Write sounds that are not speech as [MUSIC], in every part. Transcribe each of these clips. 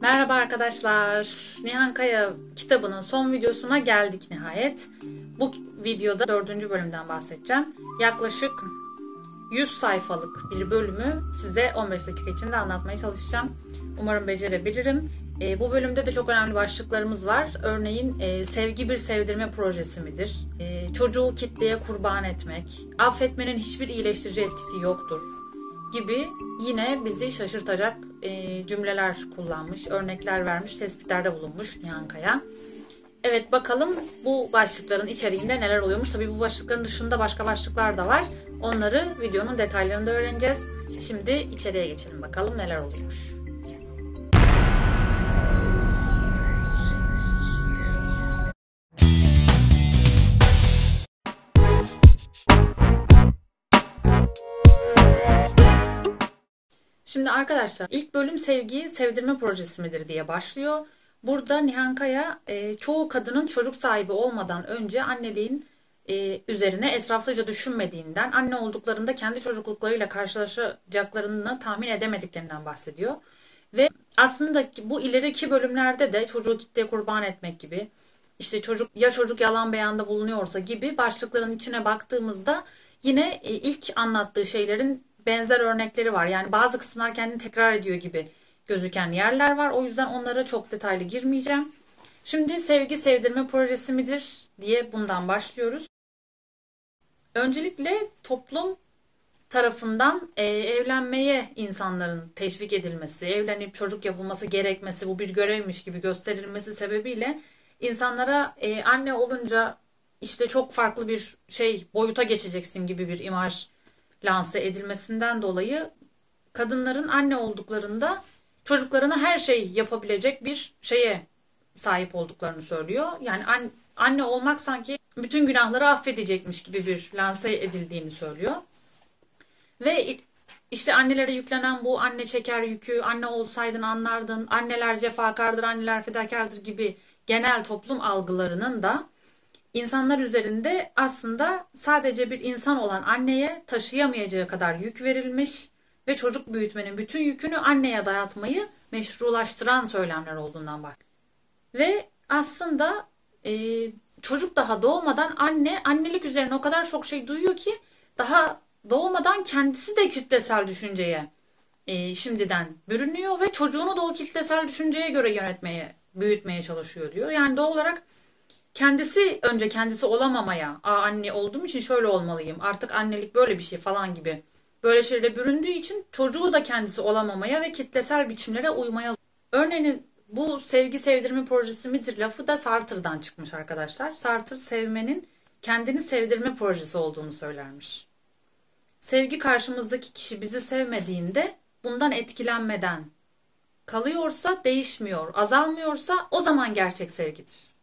Merhaba arkadaşlar. Nihan Kaya kitabının son videosuna geldik nihayet. Bu videoda dördüncü bölümden bahsedeceğim. Yaklaşık 100 sayfalık bir bölümü size 15 dakika içinde anlatmaya çalışacağım. Umarım becerebilirim. E, bu bölümde de çok önemli başlıklarımız var. Örneğin e, sevgi bir sevdirme projesi midir? E, çocuğu kitleye kurban etmek, affetmenin hiçbir iyileştirici etkisi yoktur gibi yine bizi şaşırtacak e, cümleler kullanmış, örnekler vermiş, tespitlerde bulunmuş Nihan Kaya. Evet bakalım bu başlıkların içeriğinde neler oluyormuş. Tabii bu başlıkların dışında başka başlıklar da var. Onları videonun detaylarında öğreneceğiz. Şimdi içeriye geçelim bakalım neler oluyormuş. Şimdi arkadaşlar ilk bölüm sevgi sevdirme projesi midir diye başlıyor. Burada Nihan Kaya e, çoğu kadının çocuk sahibi olmadan önce anneliğin e, üzerine etraflıca düşünmediğinden, anne olduklarında kendi çocukluklarıyla karşılaşacaklarını tahmin edemediklerinden bahsediyor. Ve aslında bu ileriki bölümlerde de çocuğu kitleye kurban etmek gibi, işte çocuk ya çocuk yalan beyanda bulunuyorsa gibi başlıkların içine baktığımızda yine e, ilk anlattığı şeylerin benzer örnekleri var. Yani bazı kısımlar kendini tekrar ediyor gibi gözüken yerler var. O yüzden onlara çok detaylı girmeyeceğim. Şimdi sevgi sevdirme projesi midir diye bundan başlıyoruz. Öncelikle toplum tarafından e, evlenmeye insanların teşvik edilmesi, evlenip çocuk yapılması gerekmesi, bu bir görevmiş gibi gösterilmesi sebebiyle insanlara e, anne olunca işte çok farklı bir şey boyuta geçeceksin gibi bir imaj lanse edilmesinden dolayı kadınların anne olduklarında çocuklarına her şey yapabilecek bir şeye sahip olduklarını söylüyor. Yani an, anne olmak sanki bütün günahları affedecekmiş gibi bir lanse edildiğini söylüyor. Ve işte annelere yüklenen bu anne çeker yükü, anne olsaydın anlardın, anneler cefakardır, anneler fedakardır gibi genel toplum algılarının da insanlar üzerinde aslında sadece bir insan olan anneye taşıyamayacağı kadar yük verilmiş ve çocuk büyütmenin bütün yükünü anneye dayatmayı meşrulaştıran söylemler olduğundan bahsediyor. Ve aslında e, çocuk daha doğmadan anne annelik üzerine o kadar çok şey duyuyor ki daha doğmadan kendisi de kitlesel düşünceye e, şimdiden bürünüyor ve çocuğunu da o kitlesel düşünceye göre yönetmeye, büyütmeye çalışıyor diyor. Yani doğal olarak kendisi önce kendisi olamamaya, Aa, anne olduğum için şöyle olmalıyım, artık annelik böyle bir şey falan gibi böyle şeylere büründüğü için çocuğu da kendisi olamamaya ve kitlesel biçimlere uymaya. Örneğin bu sevgi sevdirme projesi midir lafı da Sartre'dan çıkmış arkadaşlar. Sartre sevmenin kendini sevdirme projesi olduğunu söylermiş. Sevgi karşımızdaki kişi bizi sevmediğinde bundan etkilenmeden kalıyorsa değişmiyor, azalmıyorsa o zaman gerçek sevgidir.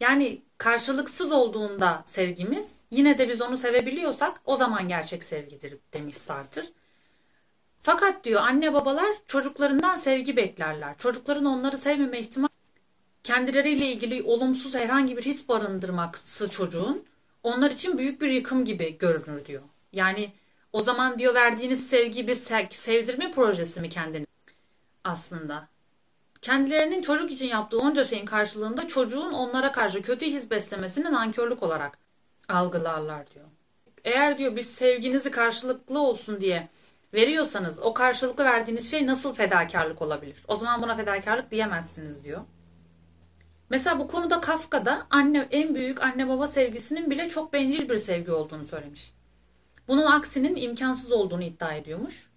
Yani karşılıksız olduğunda sevgimiz yine de biz onu sevebiliyorsak o zaman gerçek sevgidir demiş Sartre. Fakat diyor anne babalar çocuklarından sevgi beklerler. Çocukların onları sevmeme ihtimali kendileriyle ilgili olumsuz herhangi bir his barındırması çocuğun onlar için büyük bir yıkım gibi görünür diyor. Yani o zaman diyor verdiğiniz sevgi bir sevdirme projesi mi kendini aslında? Kendilerinin çocuk için yaptığı onca şeyin karşılığında çocuğun onlara karşı kötü his beslemesini nankörlük olarak algılarlar diyor. Eğer diyor biz sevginizi karşılıklı olsun diye veriyorsanız o karşılıklı verdiğiniz şey nasıl fedakarlık olabilir? O zaman buna fedakarlık diyemezsiniz diyor. Mesela bu konuda Kafka'da anne en büyük anne baba sevgisinin bile çok bencil bir sevgi olduğunu söylemiş. Bunun aksinin imkansız olduğunu iddia ediyormuş.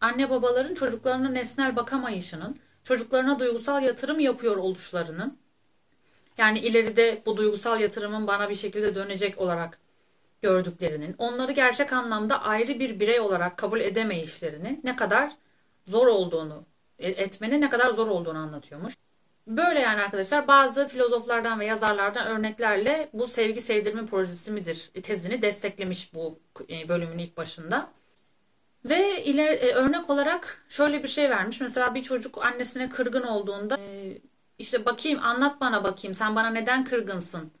Anne babaların çocuklarına nesnel bakamayışının çocuklarına duygusal yatırım yapıyor oluşlarının yani ileride bu duygusal yatırımın bana bir şekilde dönecek olarak gördüklerinin, onları gerçek anlamda ayrı bir birey olarak kabul edemeyişlerinin ne kadar zor olduğunu, e, etmenin ne kadar zor olduğunu anlatıyormuş. Böyle yani arkadaşlar bazı filozoflardan ve yazarlardan örneklerle bu sevgi sevdirme projesi midir tezini desteklemiş bu e, bölümün ilk başında. Ve iler, e, örnek olarak şöyle bir şey vermiş. Mesela bir çocuk annesine kırgın olduğunda e, işte bakayım anlat bana bakayım sen bana neden kırgınsın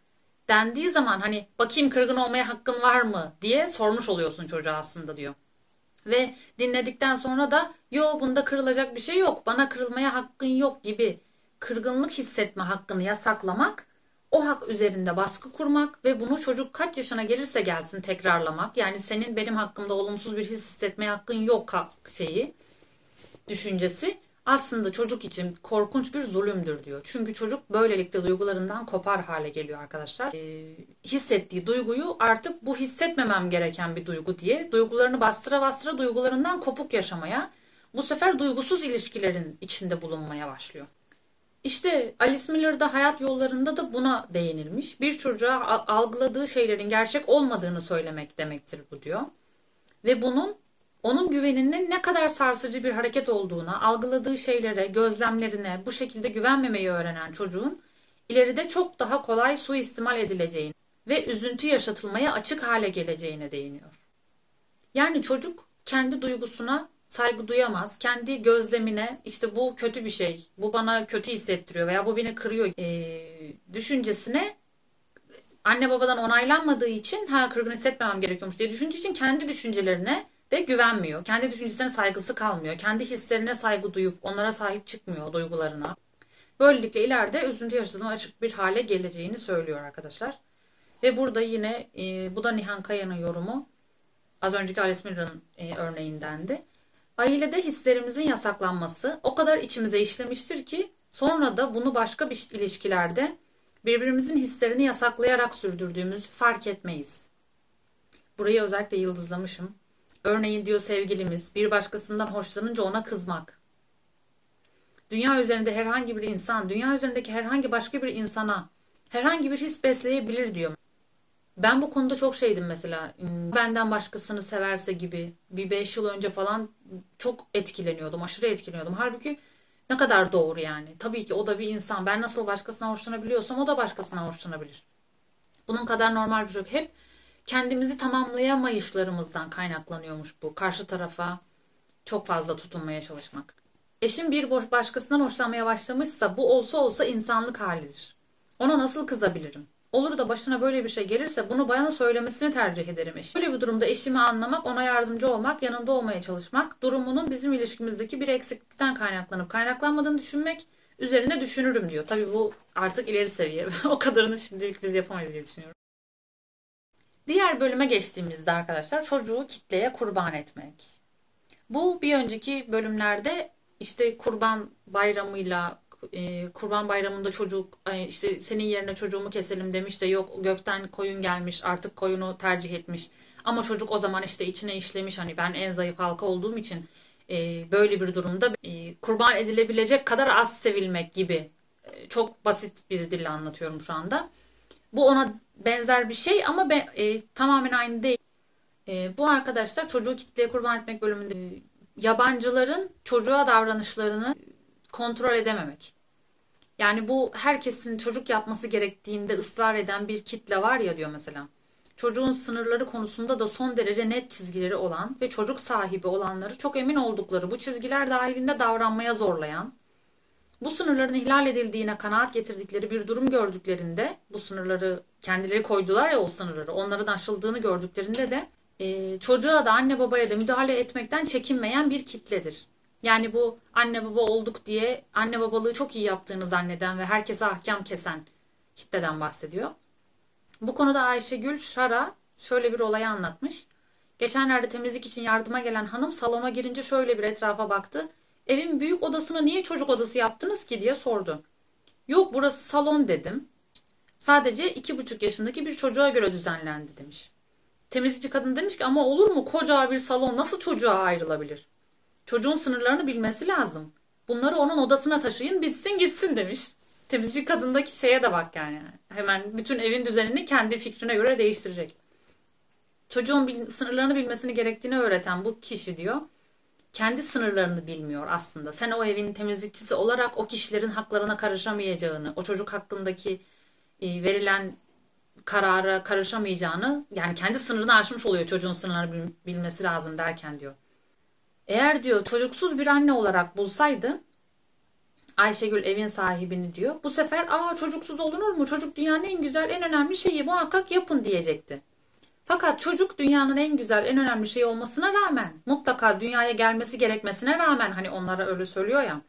dendiği zaman hani bakayım kırgın olmaya hakkın var mı diye sormuş oluyorsun çocuğa aslında diyor. Ve dinledikten sonra da yo bunda kırılacak bir şey yok, bana kırılmaya hakkın yok gibi kırgınlık hissetme hakkını yasaklamak, o hak üzerinde baskı kurmak ve bunu çocuk kaç yaşına gelirse gelsin tekrarlamak. Yani senin benim hakkımda olumsuz bir his hissetmeye hakkın yok şeyi, düşüncesi aslında çocuk için korkunç bir zulümdür diyor. Çünkü çocuk böylelikle duygularından kopar hale geliyor arkadaşlar. Ee, hissettiği duyguyu artık bu hissetmemem gereken bir duygu diye duygularını bastıra bastıra duygularından kopuk yaşamaya, bu sefer duygusuz ilişkilerin içinde bulunmaya başlıyor. İşte Alice Miller'da hayat yollarında da buna değinilmiş. Bir çocuğa algıladığı şeylerin gerçek olmadığını söylemek demektir bu diyor. Ve bunun onun güveninin ne kadar sarsıcı bir hareket olduğuna, algıladığı şeylere, gözlemlerine bu şekilde güvenmemeyi öğrenen çocuğun ileride çok daha kolay suistimal edileceğini ve üzüntü yaşatılmaya açık hale geleceğine değiniyor. Yani çocuk kendi duygusuna saygı duyamaz. Kendi gözlemine işte bu kötü bir şey, bu bana kötü hissettiriyor veya bu beni kırıyor e, düşüncesine anne babadan onaylanmadığı için ha kırgın hissetmemem gerekiyormuş diye düşündüğü için kendi düşüncelerine de güvenmiyor. Kendi düşüncesine saygısı kalmıyor. Kendi hislerine saygı duyup onlara sahip çıkmıyor duygularına. Böylelikle ileride üzüntü yaşadığına açık bir hale geleceğini söylüyor arkadaşlar. Ve burada yine e, bu da Nihan Kaya'nın yorumu. Az önceki Alice Miller'ın e, örneğindendi. Ailede hislerimizin yasaklanması o kadar içimize işlemiştir ki sonra da bunu başka bir ilişkilerde birbirimizin hislerini yasaklayarak sürdürdüğümüzü fark etmeyiz. Burayı özellikle yıldızlamışım. Örneğin diyor sevgilimiz bir başkasından hoşlanınca ona kızmak. Dünya üzerinde herhangi bir insan, dünya üzerindeki herhangi başka bir insana herhangi bir his besleyebilir diyor. Ben bu konuda çok şeydim mesela. Benden başkasını severse gibi bir 5 yıl önce falan çok etkileniyordum. Aşırı etkileniyordum. Halbuki ne kadar doğru yani. Tabii ki o da bir insan. Ben nasıl başkasına hoşlanabiliyorsam o da başkasına hoşlanabilir. Bunun kadar normal bir şey yok. Hep kendimizi tamamlayamayışlarımızdan kaynaklanıyormuş bu. Karşı tarafa çok fazla tutunmaya çalışmak. Eşim bir başkasından hoşlanmaya başlamışsa bu olsa olsa insanlık halidir. Ona nasıl kızabilirim? Olur da başına böyle bir şey gelirse bunu bayana söylemesini tercih ederim eşim. Böyle bir durumda eşimi anlamak, ona yardımcı olmak, yanında olmaya çalışmak, durumunun bizim ilişkimizdeki bir eksiklikten kaynaklanıp kaynaklanmadığını düşünmek üzerine düşünürüm diyor. Tabii bu artık ileri seviye. [LAUGHS] o kadarını şimdilik biz yapamayız diye düşünüyorum. Diğer bölüme geçtiğimizde arkadaşlar çocuğu kitleye kurban etmek. Bu bir önceki bölümlerde işte kurban bayramıyla e, kurban bayramında çocuk işte senin yerine çocuğumu keselim demiş de yok gökten koyun gelmiş artık koyunu tercih etmiş. Ama çocuk o zaman işte içine işlemiş hani ben en zayıf halka olduğum için e, böyle bir durumda e, kurban edilebilecek kadar az sevilmek gibi e, çok basit bir dille anlatıyorum şu anda. Bu ona benzer bir şey ama be, e, tamamen aynı değil. E, bu arkadaşlar çocuğu kitleye kurban etmek bölümünde e, yabancıların çocuğa davranışlarını kontrol edememek. Yani bu herkesin çocuk yapması gerektiğinde ısrar eden bir kitle var ya diyor mesela. Çocuğun sınırları konusunda da son derece net çizgileri olan ve çocuk sahibi olanları çok emin oldukları bu çizgiler dahilinde davranmaya zorlayan, bu sınırların ihlal edildiğine kanaat getirdikleri bir durum gördüklerinde bu sınırları kendileri koydular ya o sınırları onların aşıldığını gördüklerinde de e, çocuğa da anne babaya da müdahale etmekten çekinmeyen bir kitledir. Yani bu anne baba olduk diye anne babalığı çok iyi yaptığını zanneden ve herkese ahkam kesen kitleden bahsediyor. Bu konuda Ayşegül Şara şöyle bir olayı anlatmış. Geçenlerde temizlik için yardıma gelen hanım salona girince şöyle bir etrafa baktı. Evin büyük odasını niye çocuk odası yaptınız ki diye sordu. Yok burası salon dedim. Sadece iki buçuk yaşındaki bir çocuğa göre düzenlendi demiş. Temizlikçi kadın demiş ki ama olur mu koca bir salon nasıl çocuğa ayrılabilir? Çocuğun sınırlarını bilmesi lazım. Bunları onun odasına taşıyın bitsin gitsin demiş. Temizlik kadındaki şeye de bak yani. Hemen bütün evin düzenini kendi fikrine göre değiştirecek. Çocuğun bil, sınırlarını bilmesini gerektiğini öğreten bu kişi diyor. Kendi sınırlarını bilmiyor aslında. Sen o evin temizlikçisi olarak o kişilerin haklarına karışamayacağını, o çocuk hakkındaki e, verilen karara karışamayacağını yani kendi sınırını aşmış oluyor çocuğun sınırlarını bilmesi lazım derken diyor. Eğer diyor çocuksuz bir anne olarak bulsaydı Ayşegül evin sahibini diyor. Bu sefer aa çocuksuz olunur mu? Çocuk dünyanın en güzel en önemli şeyi muhakkak yapın diyecekti. Fakat çocuk dünyanın en güzel, en önemli şey olmasına rağmen, mutlaka dünyaya gelmesi gerekmesine rağmen hani onlara öyle söylüyor ya.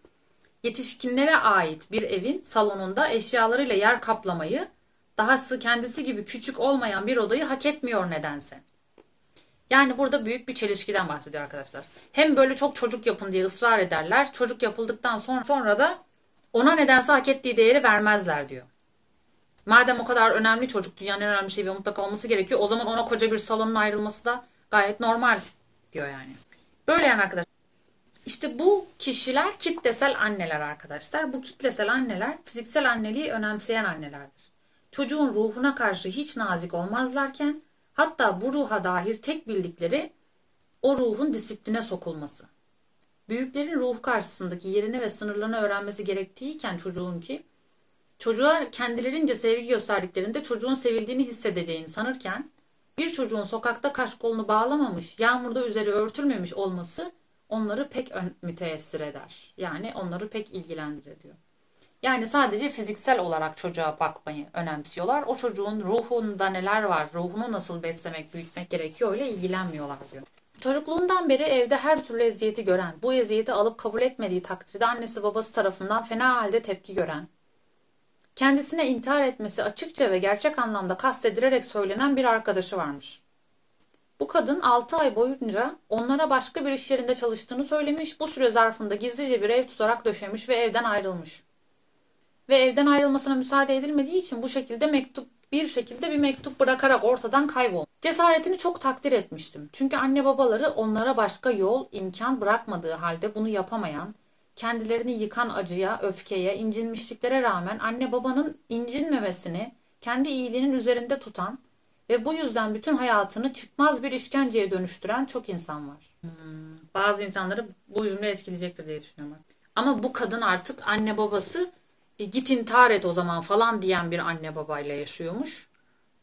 Yetişkinlere ait bir evin salonunda eşyalarıyla yer kaplamayı, dahası kendisi gibi küçük olmayan bir odayı hak etmiyor nedense. Yani burada büyük bir çelişkiden bahsediyor arkadaşlar. Hem böyle çok çocuk yapın diye ısrar ederler. Çocuk yapıldıktan sonra, sonra da ona nedense hak ettiği değeri vermezler diyor. Madem o kadar önemli çocuk dünyanın en önemli şeyi ve mutlaka olması gerekiyor. O zaman ona koca bir salonun ayrılması da gayet normal diyor yani. Böyle yani arkadaşlar. İşte bu kişiler kitlesel anneler arkadaşlar. Bu kitlesel anneler fiziksel anneliği önemseyen annelerdir. Çocuğun ruhuna karşı hiç nazik olmazlarken hatta bu ruha dair tek bildikleri o ruhun disipline sokulması. Büyüklerin ruhu karşısındaki yerini ve sınırlarını öğrenmesi gerektiğiken çocuğun ki çocuğa kendilerince sevgi gösterdiklerinde çocuğun sevildiğini hissedeceğini sanırken bir çocuğun sokakta kaş kolunu bağlamamış, yağmurda üzeri örtülmemiş olması onları pek müteessir eder. Yani onları pek ilgilendirir diyor. Yani sadece fiziksel olarak çocuğa bakmayı önemsiyorlar. O çocuğun ruhunda neler var, ruhunu nasıl beslemek, büyütmek gerekiyor öyle ilgilenmiyorlar diyor. Çocukluğundan beri evde her türlü eziyeti gören, bu eziyeti alıp kabul etmediği takdirde annesi babası tarafından fena halde tepki gören, kendisine intihar etmesi açıkça ve gerçek anlamda kastedilerek söylenen bir arkadaşı varmış. Bu kadın 6 ay boyunca onlara başka bir iş yerinde çalıştığını söylemiş, bu süre zarfında gizlice bir ev tutarak döşemiş ve evden ayrılmış. Ve evden ayrılmasına müsaade edilmediği için bu şekilde mektup bir şekilde bir mektup bırakarak ortadan kaybolmuş. Cesaretini çok takdir etmiştim. Çünkü anne babaları onlara başka yol, imkan bırakmadığı halde bunu yapamayan, kendilerini yıkan acıya, öfkeye, incinmişliklere rağmen anne babanın incinmemesini kendi iyiliğinin üzerinde tutan ve bu yüzden bütün hayatını çıkmaz bir işkenceye dönüştüren çok insan var. Hmm, bazı insanları bu cümle etkileyecektir diye düşünüyorum. Ama bu kadın artık anne babası e, git intihar et o zaman falan diyen bir anne babayla yaşıyormuş.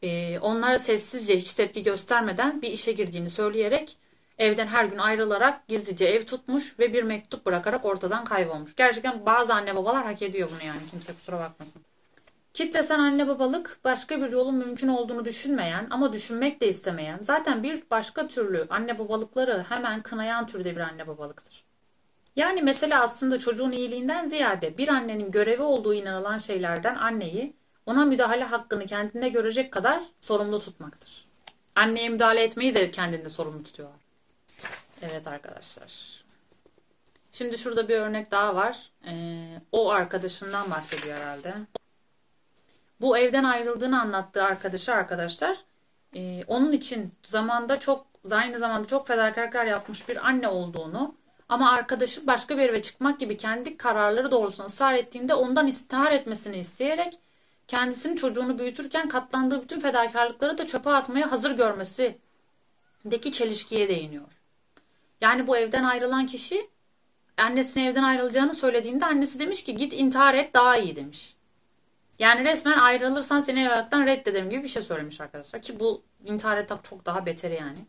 E, onlara sessizce hiç tepki göstermeden bir işe girdiğini söyleyerek evden her gün ayrılarak gizlice ev tutmuş ve bir mektup bırakarak ortadan kaybolmuş. Gerçekten bazı anne babalar hak ediyor bunu yani kimse kusura bakmasın. Kitlesel anne babalık başka bir yolun mümkün olduğunu düşünmeyen ama düşünmek de istemeyen zaten bir başka türlü anne babalıkları hemen kınayan türde bir anne babalıktır. Yani mesele aslında çocuğun iyiliğinden ziyade bir annenin görevi olduğu inanılan şeylerden anneyi ona müdahale hakkını kendinde görecek kadar sorumlu tutmaktır. Anneye müdahale etmeyi de kendinde sorumlu tutuyorlar. Evet arkadaşlar. Şimdi şurada bir örnek daha var. Ee, o arkadaşından bahsediyor herhalde. Bu evden ayrıldığını anlattığı arkadaşı arkadaşlar. E, onun için zamanda çok aynı zamanda çok fedakarlıklar yapmış bir anne olduğunu ama arkadaşı başka bir eve çıkmak gibi kendi kararları doğrultusunda ısrar ettiğinde ondan istihar etmesini isteyerek kendisini çocuğunu büyütürken katlandığı bütün fedakarlıkları da çöpe atmaya hazır görmesi deki çelişkiye değiniyor. Yani bu evden ayrılan kişi annesine evden ayrılacağını söylediğinde annesi demiş ki git intihar et daha iyi demiş. Yani resmen ayrılırsan seni evlattan reddederim gibi bir şey söylemiş arkadaşlar. Ki bu intihar et çok daha beteri yani.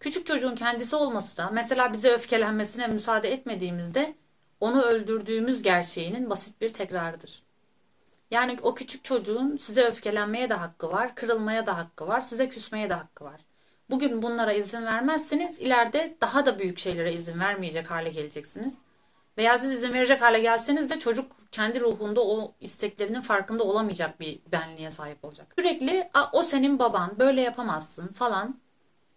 Küçük çocuğun kendisi olması da mesela bize öfkelenmesine müsaade etmediğimizde onu öldürdüğümüz gerçeğinin basit bir tekrarıdır. Yani o küçük çocuğun size öfkelenmeye de hakkı var, kırılmaya da hakkı var, size küsmeye de hakkı var. Bugün bunlara izin vermezseniz ileride daha da büyük şeylere izin vermeyecek hale geleceksiniz. Veya siz izin verecek hale gelseniz de çocuk kendi ruhunda o isteklerinin farkında olamayacak bir benliğe sahip olacak. Sürekli o senin baban böyle yapamazsın falan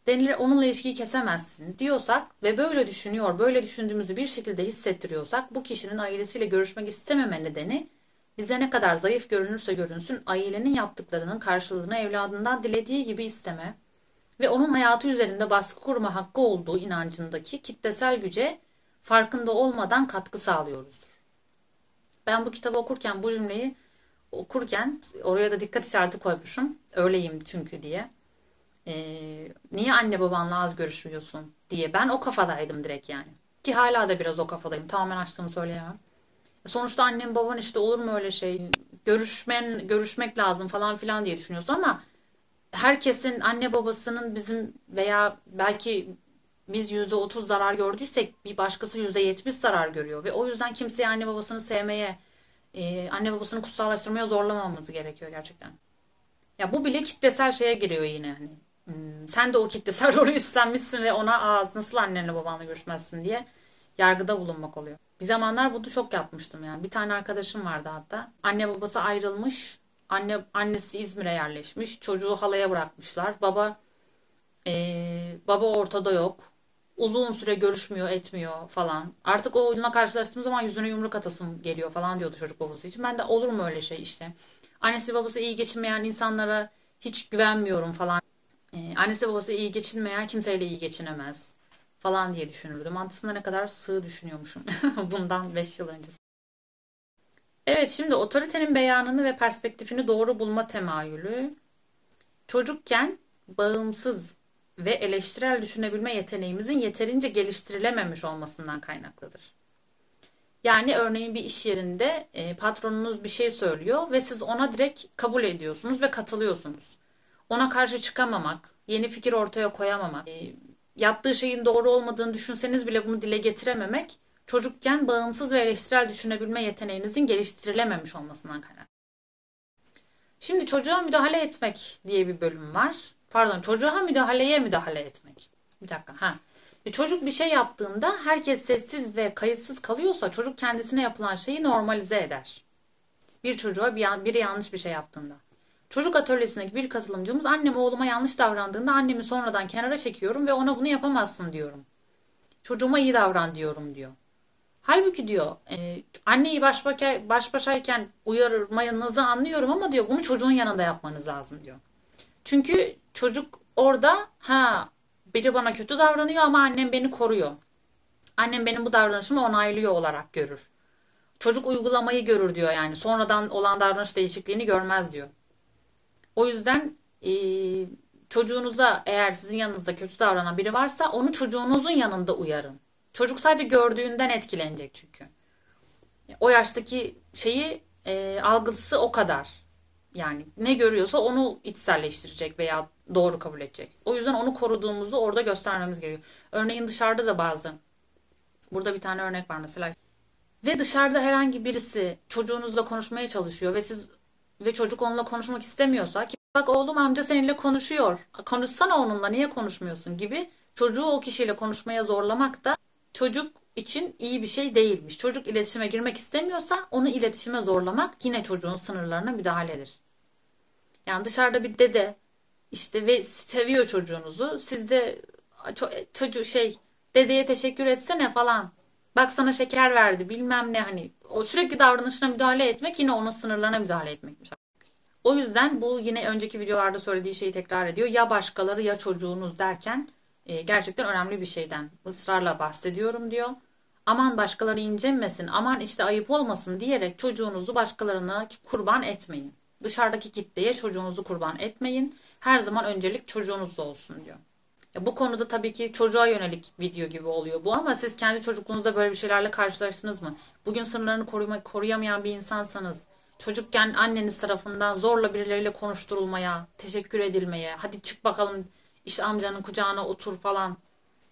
denilir onunla ilişkiyi kesemezsin diyorsak ve böyle düşünüyor, böyle düşündüğümüzü bir şekilde hissettiriyorsak bu kişinin ailesiyle görüşmek istememe nedeni bize ne kadar zayıf görünürse görünsün ailenin yaptıklarının karşılığını evladından dilediği gibi isteme ve onun hayatı üzerinde baskı kurma hakkı olduğu inancındaki kitlesel güce farkında olmadan katkı sağlıyoruzdur. Ben bu kitabı okurken bu cümleyi okurken oraya da dikkat işareti koymuşum. Öyleyim çünkü diye e, niye anne babanla az görüşmüyorsun diye ben o kafadaydım direkt yani. Ki hala da biraz o kafadayım. Tamamen açtığımı söyleyemem. Sonuçta annem baban işte olur mu öyle şey görüşmen görüşmek lazım falan filan diye düşünüyorsun ama herkesin anne babasının bizim veya belki biz yüzde otuz zarar gördüysek bir başkası yüzde yetmiş zarar görüyor ve o yüzden kimseye anne babasını sevmeye e, anne babasını kutsallaştırmaya zorlamamamız gerekiyor gerçekten. Ya bu bile kitlesel şeye giriyor yine hani hmm, sen de o kitlesel [LAUGHS] rolü üstlenmişsin ve ona Aa, nasıl annenle babanla görüşmezsin diye yargıda bulunmak oluyor. Bir zamanlar bunu çok yapmıştım yani. Bir tane arkadaşım vardı hatta. Anne babası ayrılmış. Anne annesi İzmir'e yerleşmiş. Çocuğu halaya bırakmışlar. Baba ee, baba ortada yok. Uzun süre görüşmüyor, etmiyor falan. Artık o oyunla karşılaştığım zaman yüzüne yumruk atasım geliyor falan diyordu çocuk babası için. Ben de olur mu öyle şey işte. Annesi babası iyi geçinmeyen insanlara hiç güvenmiyorum falan. Ee, annesi babası iyi geçinmeyen kimseyle iyi geçinemez falan diye düşünürdüm. Aslında ne kadar sığ düşünüyormuşum [LAUGHS] bundan 5 yıl önce. Evet şimdi otoritenin beyanını ve perspektifini doğru bulma temayülü. Çocukken bağımsız ve eleştirel düşünebilme yeteneğimizin yeterince geliştirilememiş olmasından kaynaklıdır. Yani örneğin bir iş yerinde e, patronunuz bir şey söylüyor ve siz ona direkt kabul ediyorsunuz ve katılıyorsunuz. Ona karşı çıkamamak, yeni fikir ortaya koyamamak, e, yaptığı şeyin doğru olmadığını düşünseniz bile bunu dile getirememek çocukken bağımsız ve eleştirel düşünebilme yeteneğinizin geliştirilememiş olmasından kaynaklı. Şimdi çocuğa müdahale etmek diye bir bölüm var. Pardon çocuğa müdahaleye müdahale etmek. Bir dakika ha. E, çocuk bir şey yaptığında herkes sessiz ve kayıtsız kalıyorsa çocuk kendisine yapılan şeyi normalize eder. Bir çocuğa bir, biri yanlış bir şey yaptığında. Çocuk atölyesindeki bir katılımcımız annem oğluma yanlış davrandığında annemi sonradan kenara çekiyorum ve ona bunu yapamazsın diyorum. Çocuğuma iyi davran diyorum diyor. Halbuki diyor e, anneyi baş, baş başayken uyarmayınızı anlıyorum ama diyor bunu çocuğun yanında yapmanız lazım diyor. Çünkü çocuk orada ha biri bana kötü davranıyor ama annem beni koruyor. Annem benim bu davranışımı onaylıyor olarak görür. Çocuk uygulamayı görür diyor yani. Sonradan olan davranış değişikliğini görmez diyor. O yüzden e, çocuğunuza eğer sizin yanınızda kötü davranan biri varsa onu çocuğunuzun yanında uyarın. Çocuk sadece gördüğünden etkilenecek çünkü. O yaştaki şeyi e, algısı o kadar. Yani ne görüyorsa onu içselleştirecek veya doğru kabul edecek. O yüzden onu koruduğumuzu orada göstermemiz gerekiyor. Örneğin dışarıda da bazı. Burada bir tane örnek var mesela. Ve dışarıda herhangi birisi çocuğunuzla konuşmaya çalışıyor ve siz ve çocuk onunla konuşmak istemiyorsa ki bak oğlum amca seninle konuşuyor. Konuşsana onunla niye konuşmuyorsun gibi çocuğu o kişiyle konuşmaya zorlamak da çocuk için iyi bir şey değilmiş. Çocuk iletişime girmek istemiyorsa onu iletişime zorlamak yine çocuğun sınırlarına müdahaledir. Yani dışarıda bir dede işte ve seviyor çocuğunuzu. Siz de çocuk şey dedeye teşekkür etsene falan. Bak sana şeker verdi bilmem ne hani o sürekli davranışına müdahale etmek yine onun sınırlarına müdahale etmekmiş. O yüzden bu yine önceki videolarda söylediği şeyi tekrar ediyor. Ya başkaları ya çocuğunuz derken e, gerçekten önemli bir şeyden ısrarla bahsediyorum diyor. Aman başkaları incinmesin, aman işte ayıp olmasın diyerek çocuğunuzu başkalarına kurban etmeyin. Dışarıdaki kitleye çocuğunuzu kurban etmeyin. Her zaman öncelik çocuğunuz olsun diyor. Bu konuda tabii ki çocuğa yönelik video gibi oluyor bu ama siz kendi çocukluğunuzda böyle bir şeylerle karşılaştınız mı? Bugün sınırlarını koruma, koruyamayan bir insansanız, çocukken anneniz tarafından zorla birileriyle konuşturulmaya, teşekkür edilmeye, hadi çık bakalım işte amcanın kucağına otur falan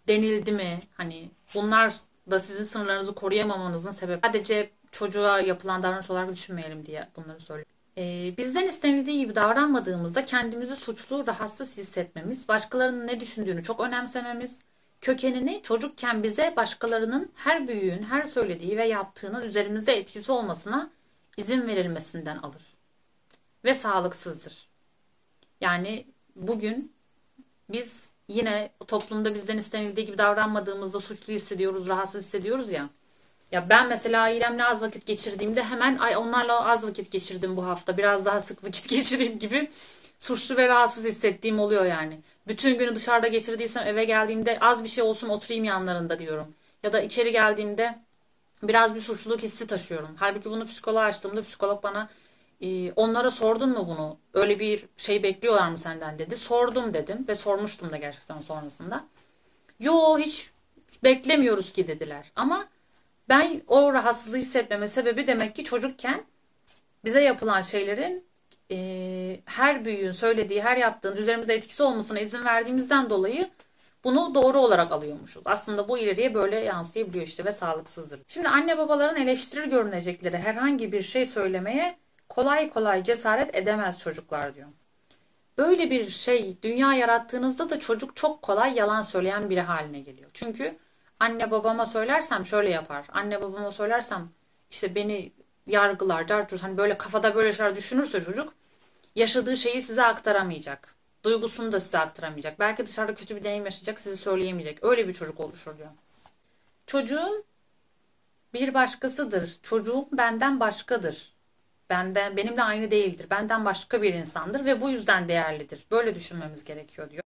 denildi mi? Hani bunlar da sizin sınırlarınızı koruyamamanızın sebebi. Sadece çocuğa yapılan davranış olarak düşünmeyelim diye bunları söylüyorum. Ee, bizden istenildiği gibi davranmadığımızda kendimizi suçlu, rahatsız hissetmemiz, başkalarının ne düşündüğünü çok önemsememiz, kökenini çocukken bize başkalarının her büyüğün, her söylediği ve yaptığının üzerimizde etkisi olmasına izin verilmesinden alır. Ve sağlıksızdır. Yani bugün biz yine toplumda bizden istenildiği gibi davranmadığımızda suçlu hissediyoruz, rahatsız hissediyoruz ya. Ya ben mesela ailemle az vakit geçirdiğimde hemen ay onlarla az vakit geçirdim bu hafta. Biraz daha sık vakit [LAUGHS] geçireyim gibi suçlu ve rahatsız hissettiğim oluyor yani. Bütün günü dışarıda geçirdiysem eve geldiğimde az bir şey olsun oturayım yanlarında diyorum. Ya da içeri geldiğimde biraz bir suçluluk hissi taşıyorum. Halbuki bunu psikoloğa açtığımda psikolog bana e, onlara sordun mu bunu? Öyle bir şey bekliyorlar mı senden dedi. Sordum dedim ve sormuştum da gerçekten sonrasında. Yo hiç beklemiyoruz ki dediler. Ama ben o rahatsızlığı hissetmeme sebebi demek ki çocukken bize yapılan şeylerin e, her büyüğün söylediği, her yaptığın üzerimizde etkisi olmasına izin verdiğimizden dolayı bunu doğru olarak alıyormuşuz. Aslında bu ileriye böyle yansıyabiliyor işte ve sağlıksızdır. Şimdi anne babaların eleştirir görünecekleri herhangi bir şey söylemeye kolay kolay cesaret edemez çocuklar diyor. Böyle bir şey dünya yarattığınızda da çocuk çok kolay yalan söyleyen biri haline geliyor. Çünkü anne babama söylersem şöyle yapar. Anne babama söylersem işte beni yargılar, cartür hani böyle kafada böyle şeyler düşünürse çocuk yaşadığı şeyi size aktaramayacak. Duygusunu da size aktaramayacak. Belki dışarıda kötü bir deneyim yaşayacak, size söyleyemeyecek. Öyle bir çocuk oluşur diyor. Çocuğun bir başkasıdır. Çocuğum benden başkadır. Benden benimle aynı değildir. Benden başka bir insandır ve bu yüzden değerlidir. Böyle düşünmemiz gerekiyor diyor.